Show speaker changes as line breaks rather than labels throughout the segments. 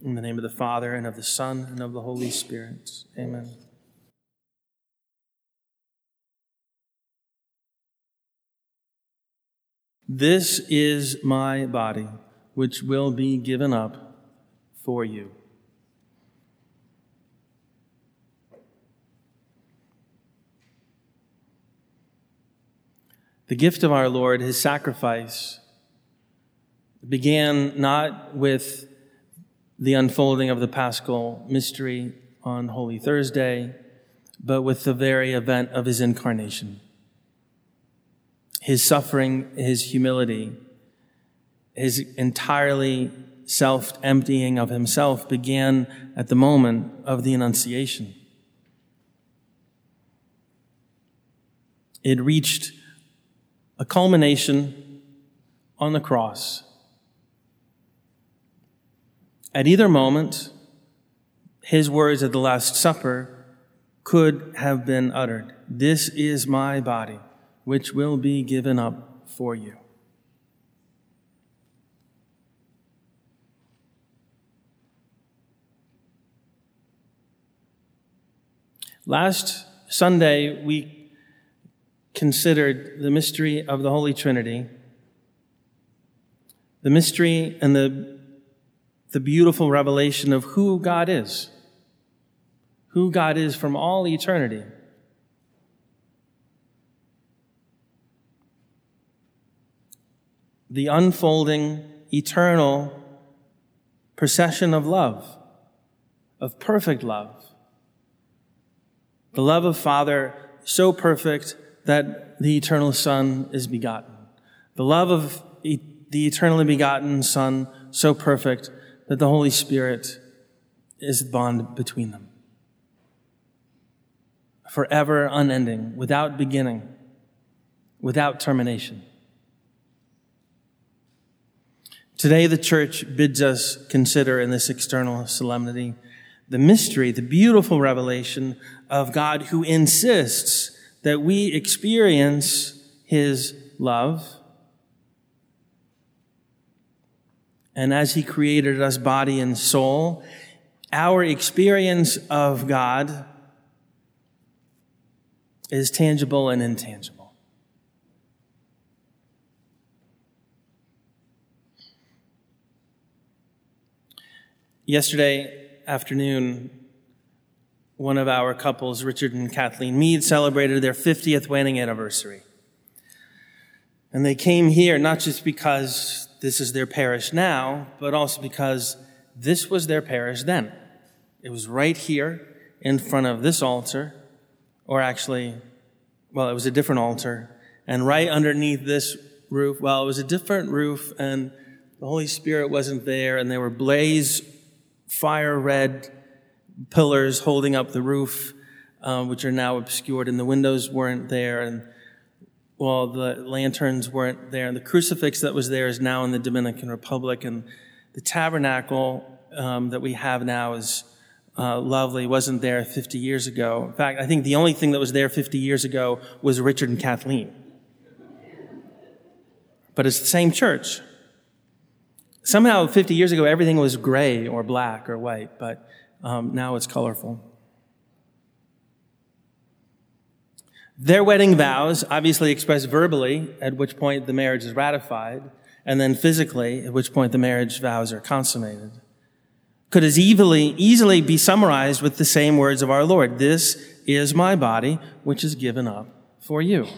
In the name of the Father, and of the Son, and of the Holy Spirit. Amen. This is my body, which will be given up for you. The gift of our Lord, his sacrifice, began not with the unfolding of the paschal mystery on Holy Thursday, but with the very event of his incarnation. His suffering, his humility, his entirely self emptying of himself began at the moment of the Annunciation. It reached a culmination on the cross. At either moment, his words at the Last Supper could have been uttered This is my body, which will be given up for you. Last Sunday, we considered the mystery of the Holy Trinity, the mystery and the, the beautiful revelation of who God is, who God is from all eternity. The unfolding, eternal procession of love, of perfect love. The love of Father so perfect that the eternal Son is begotten. The love of e- the eternally begotten Son, so perfect that the Holy Spirit is the bond between them. Forever unending, without beginning, without termination. Today, the church bids us consider in this external solemnity the mystery, the beautiful revelation of God who insists that we experience his love. And as he created us body and soul, our experience of God is tangible and intangible. Yesterday afternoon, one of our couples, Richard and Kathleen Mead, celebrated their 50th wedding anniversary. And they came here not just because this is their parish now, but also because this was their parish then. It was right here in front of this altar, or actually, well, it was a different altar, and right underneath this roof, well, it was a different roof, and the Holy Spirit wasn't there, and there were blaze fire red pillars holding up the roof, uh, which are now obscured, and the windows weren't there, and well, the lanterns weren't there, and the crucifix that was there is now in the Dominican Republic, and the tabernacle um, that we have now is uh, lovely. wasn't there 50 years ago. In fact, I think the only thing that was there 50 years ago was Richard and Kathleen. But it's the same church. Somehow, 50 years ago, everything was gray or black or white, but um, now it's colorful. Their wedding vows obviously expressed verbally, at which point the marriage is ratified, and then physically, at which point the marriage vows are consummated. Could as easily, easily be summarized with the same words of our Lord. This is my body, which is given up for you.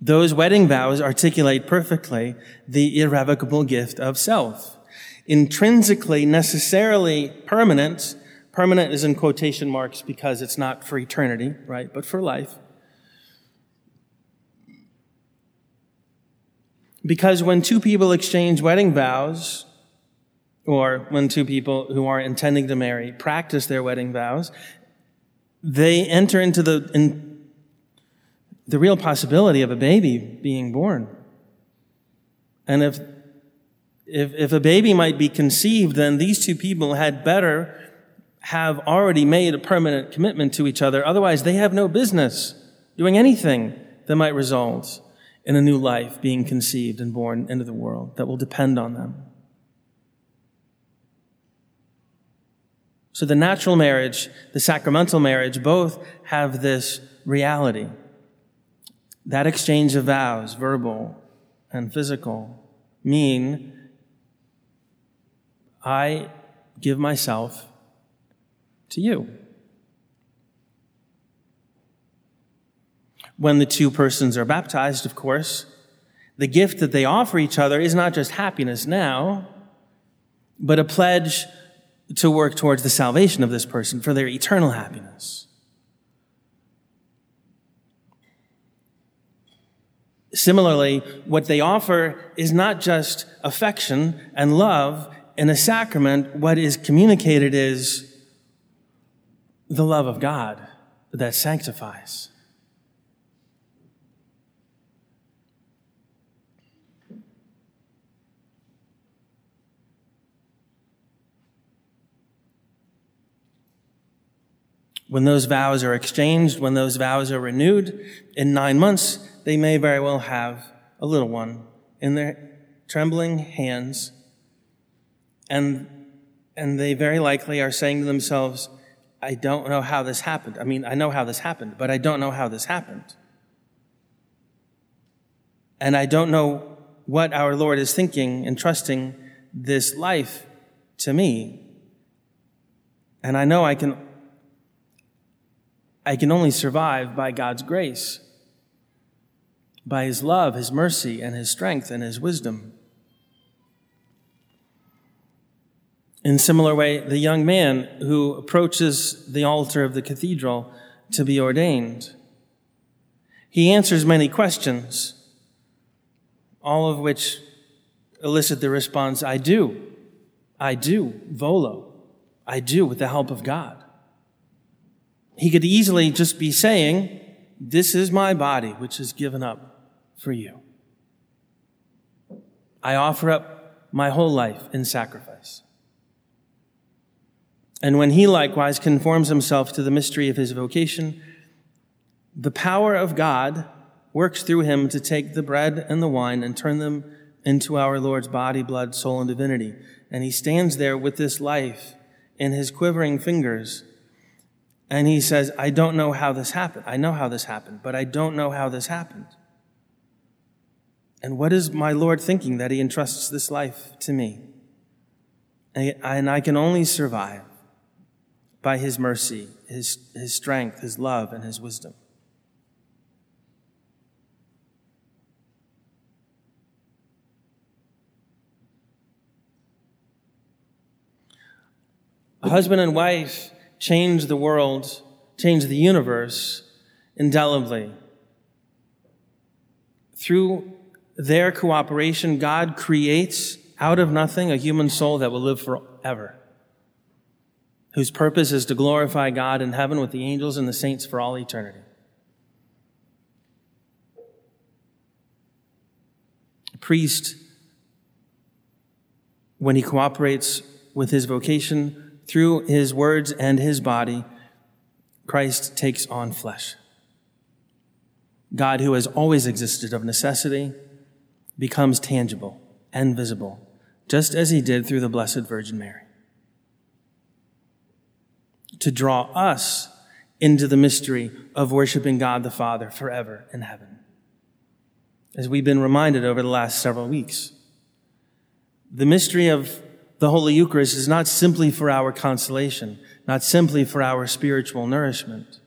Those wedding vows articulate perfectly the irrevocable gift of self. Intrinsically, necessarily permanent, permanent is in quotation marks because it's not for eternity, right, but for life. Because when two people exchange wedding vows, or when two people who are intending to marry practice their wedding vows, they enter into the the real possibility of a baby being born. And if, if, if a baby might be conceived, then these two people had better have already made a permanent commitment to each other. Otherwise, they have no business doing anything that might result in a new life being conceived and born into the world that will depend on them. So the natural marriage, the sacramental marriage, both have this reality. That exchange of vows, verbal and physical, mean I give myself to you. When the two persons are baptized, of course, the gift that they offer each other is not just happiness now, but a pledge to work towards the salvation of this person for their eternal happiness. Similarly, what they offer is not just affection and love in a sacrament. What is communicated is the love of God that sanctifies. When those vows are exchanged, when those vows are renewed, in nine months, they may very well have a little one in their trembling hands. And, and they very likely are saying to themselves, I don't know how this happened. I mean, I know how this happened, but I don't know how this happened. And I don't know what our Lord is thinking and trusting this life to me. And I know I can I can only survive by God's grace, by His love, His mercy, and His strength and His wisdom. In similar way, the young man who approaches the altar of the cathedral to be ordained, he answers many questions, all of which elicit the response, I do. I do, volo. I do with the help of God. He could easily just be saying, This is my body, which is given up for you. I offer up my whole life in sacrifice. And when he likewise conforms himself to the mystery of his vocation, the power of God works through him to take the bread and the wine and turn them into our Lord's body, blood, soul, and divinity. And he stands there with this life in his quivering fingers and he says, I don't know how this happened. I know how this happened, but I don't know how this happened. And what is my Lord thinking that he entrusts this life to me? And I can only survive by his mercy, his, his strength, his love, and his wisdom. A husband and wife change the world, change the universe indelibly. Through their cooperation, God creates out of nothing a human soul that will live forever, whose purpose is to glorify God in heaven with the angels and the saints for all eternity. A priest, when he cooperates with his vocation, through his words and his body, Christ takes on flesh. God, who has always existed of necessity, becomes tangible and visible, just as he did through the Blessed Virgin Mary. To draw us into the mystery of worshiping God the Father forever in heaven. As we've been reminded over the last several weeks, the mystery of the Holy Eucharist is not simply for our consolation, not simply for our spiritual nourishment,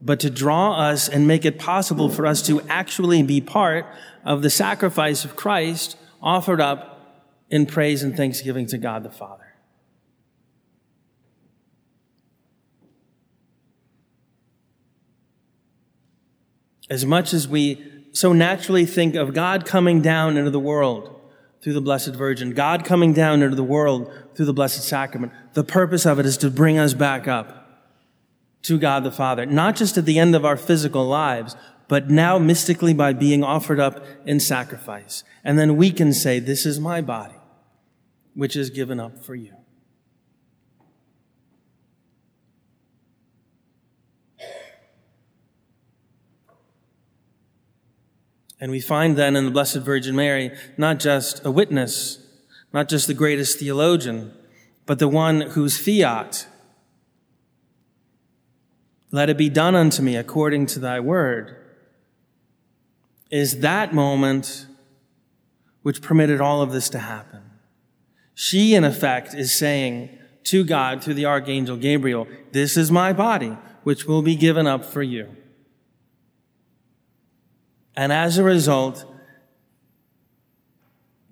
but to draw us and make it possible for us to actually be part of the sacrifice of Christ offered up in praise and thanksgiving to God the Father. As much as we so naturally think of God coming down into the world, through the Blessed Virgin, God coming down into the world through the Blessed Sacrament. The purpose of it is to bring us back up to God the Father, not just at the end of our physical lives, but now mystically by being offered up in sacrifice. And then we can say, This is my body, which is given up for you. And we find then in the Blessed Virgin Mary not just a witness, not just the greatest theologian, but the one whose fiat, let it be done unto me according to thy word, is that moment which permitted all of this to happen. She, in effect, is saying to God through the archangel Gabriel, This is my body, which will be given up for you. And as a result,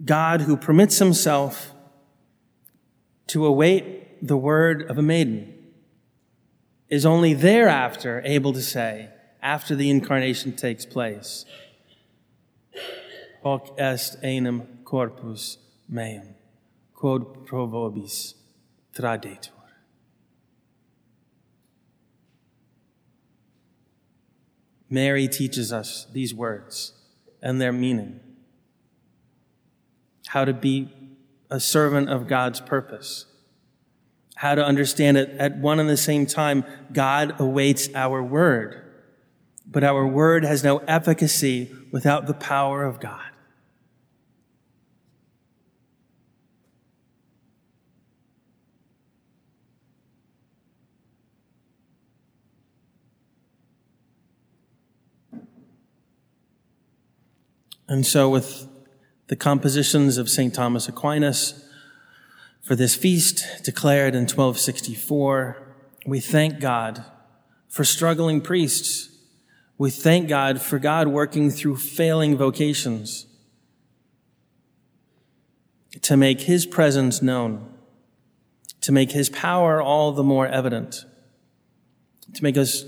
God, who permits himself to await the word of a maiden, is only thereafter able to say, after the incarnation takes place, Hoc est enim corpus meum, quod pro vobis tradetur. Mary teaches us these words and their meaning. How to be a servant of God's purpose. How to understand it at one and the same time, God awaits our word, but our word has no efficacy without the power of God. And so, with the compositions of St. Thomas Aquinas for this feast declared in 1264, we thank God for struggling priests. We thank God for God working through failing vocations to make his presence known, to make his power all the more evident, to make us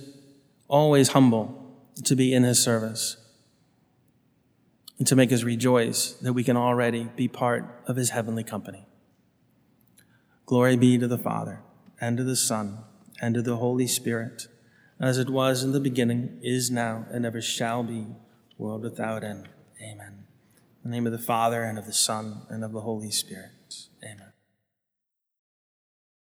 always humble to be in his service and to make us rejoice that we can already be part of his heavenly company. Glory be to the Father, and to the Son, and to the Holy Spirit, as it was in the beginning, is now, and ever shall be, world without end. Amen. In the name of the Father, and of the Son, and of the Holy Spirit.